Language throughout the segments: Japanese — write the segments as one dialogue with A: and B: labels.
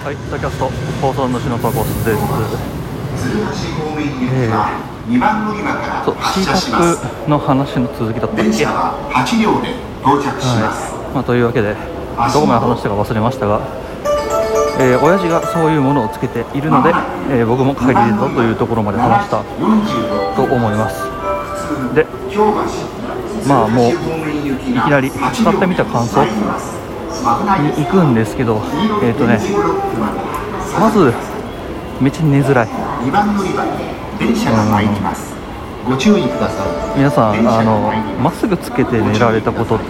A: はい、タキャスト放送主のパコスです。えー、そう、シータップの話の続きだったっけ？はい、まあ、というわけで、どこまで話したか忘れましたが。えー、親父がそういうものをつけているので、えー、僕も帰り出たというところまで話したと思いますでまあもういきなり使ってみた感想？に行くんですけどえっ、ー、とねまずめっちゃ寝づらい。ご注意ください。皆さんあのまっすぐつけて寝られたことって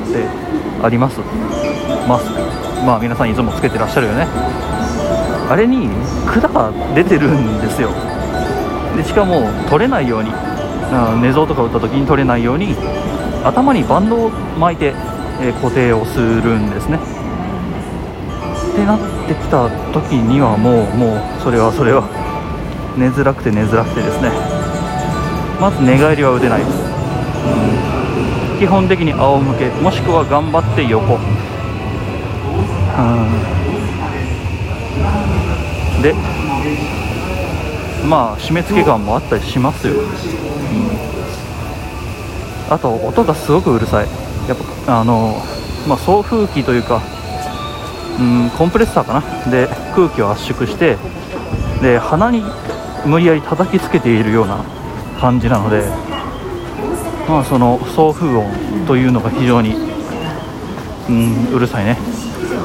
A: あります？マスク。まあ皆さんいつもつけてらっしゃるよね。あれに管が出てるんですよ。でしかも取れないように。寝相とか打った時に取れないように頭にバンドを巻いて、え固定をするんですね。ってなってきた時にはもうもうそれはそれは寝づらくて寝づらくてですね。まず寝返りは打てないです、うん、基本的に仰向けもしくは頑張って横。うん。でまあ締め付け感もあったりしますよ、うん、あと音がすごくうるさい。やっぱあのまあ、送風機というかうんコンプレッサーかな。で空気を圧縮してで鼻に無理やり叩きつけているような感じなのでまあその送風音というのが非常にうんうるさいね。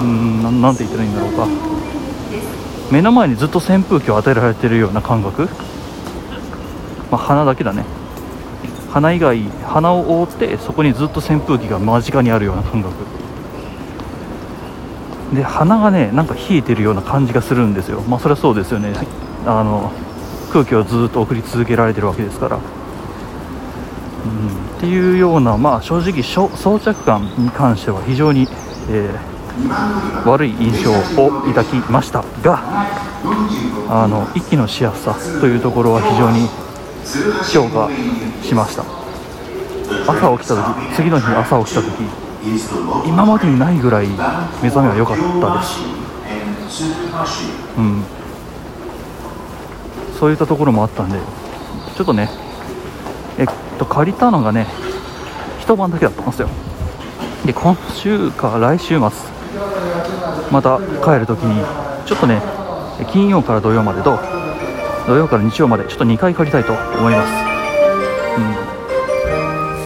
A: うんなんて言ったらいいんだろうか。目の前にずっと扇風機を与えられているような感覚、まあ、鼻だけだね。鼻以外鼻を覆ってそこにずっと扇風機が間近にあるような感覚。で鼻がねなんか冷えてるような感じがするんですよ。まあそれはそうですよね。あの空気をずっと送り続けられてるわけですから、うん、っていうようなまあ正直装着感に関しては非常に、えー悪い印象を抱きましたがあの息のしやすさというところは非常に評価しました。朝起きた時次の日朝起きた時今までにないぐらい目覚めは良かったです。うん。そういったところもあったんでちょっとねえっと借りたのがね一晩だけだったんですよ。で今週か来週末また帰るときにちょっとね金曜から土曜までと土曜から日曜までちょっと2回借りたいと思います。